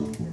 Música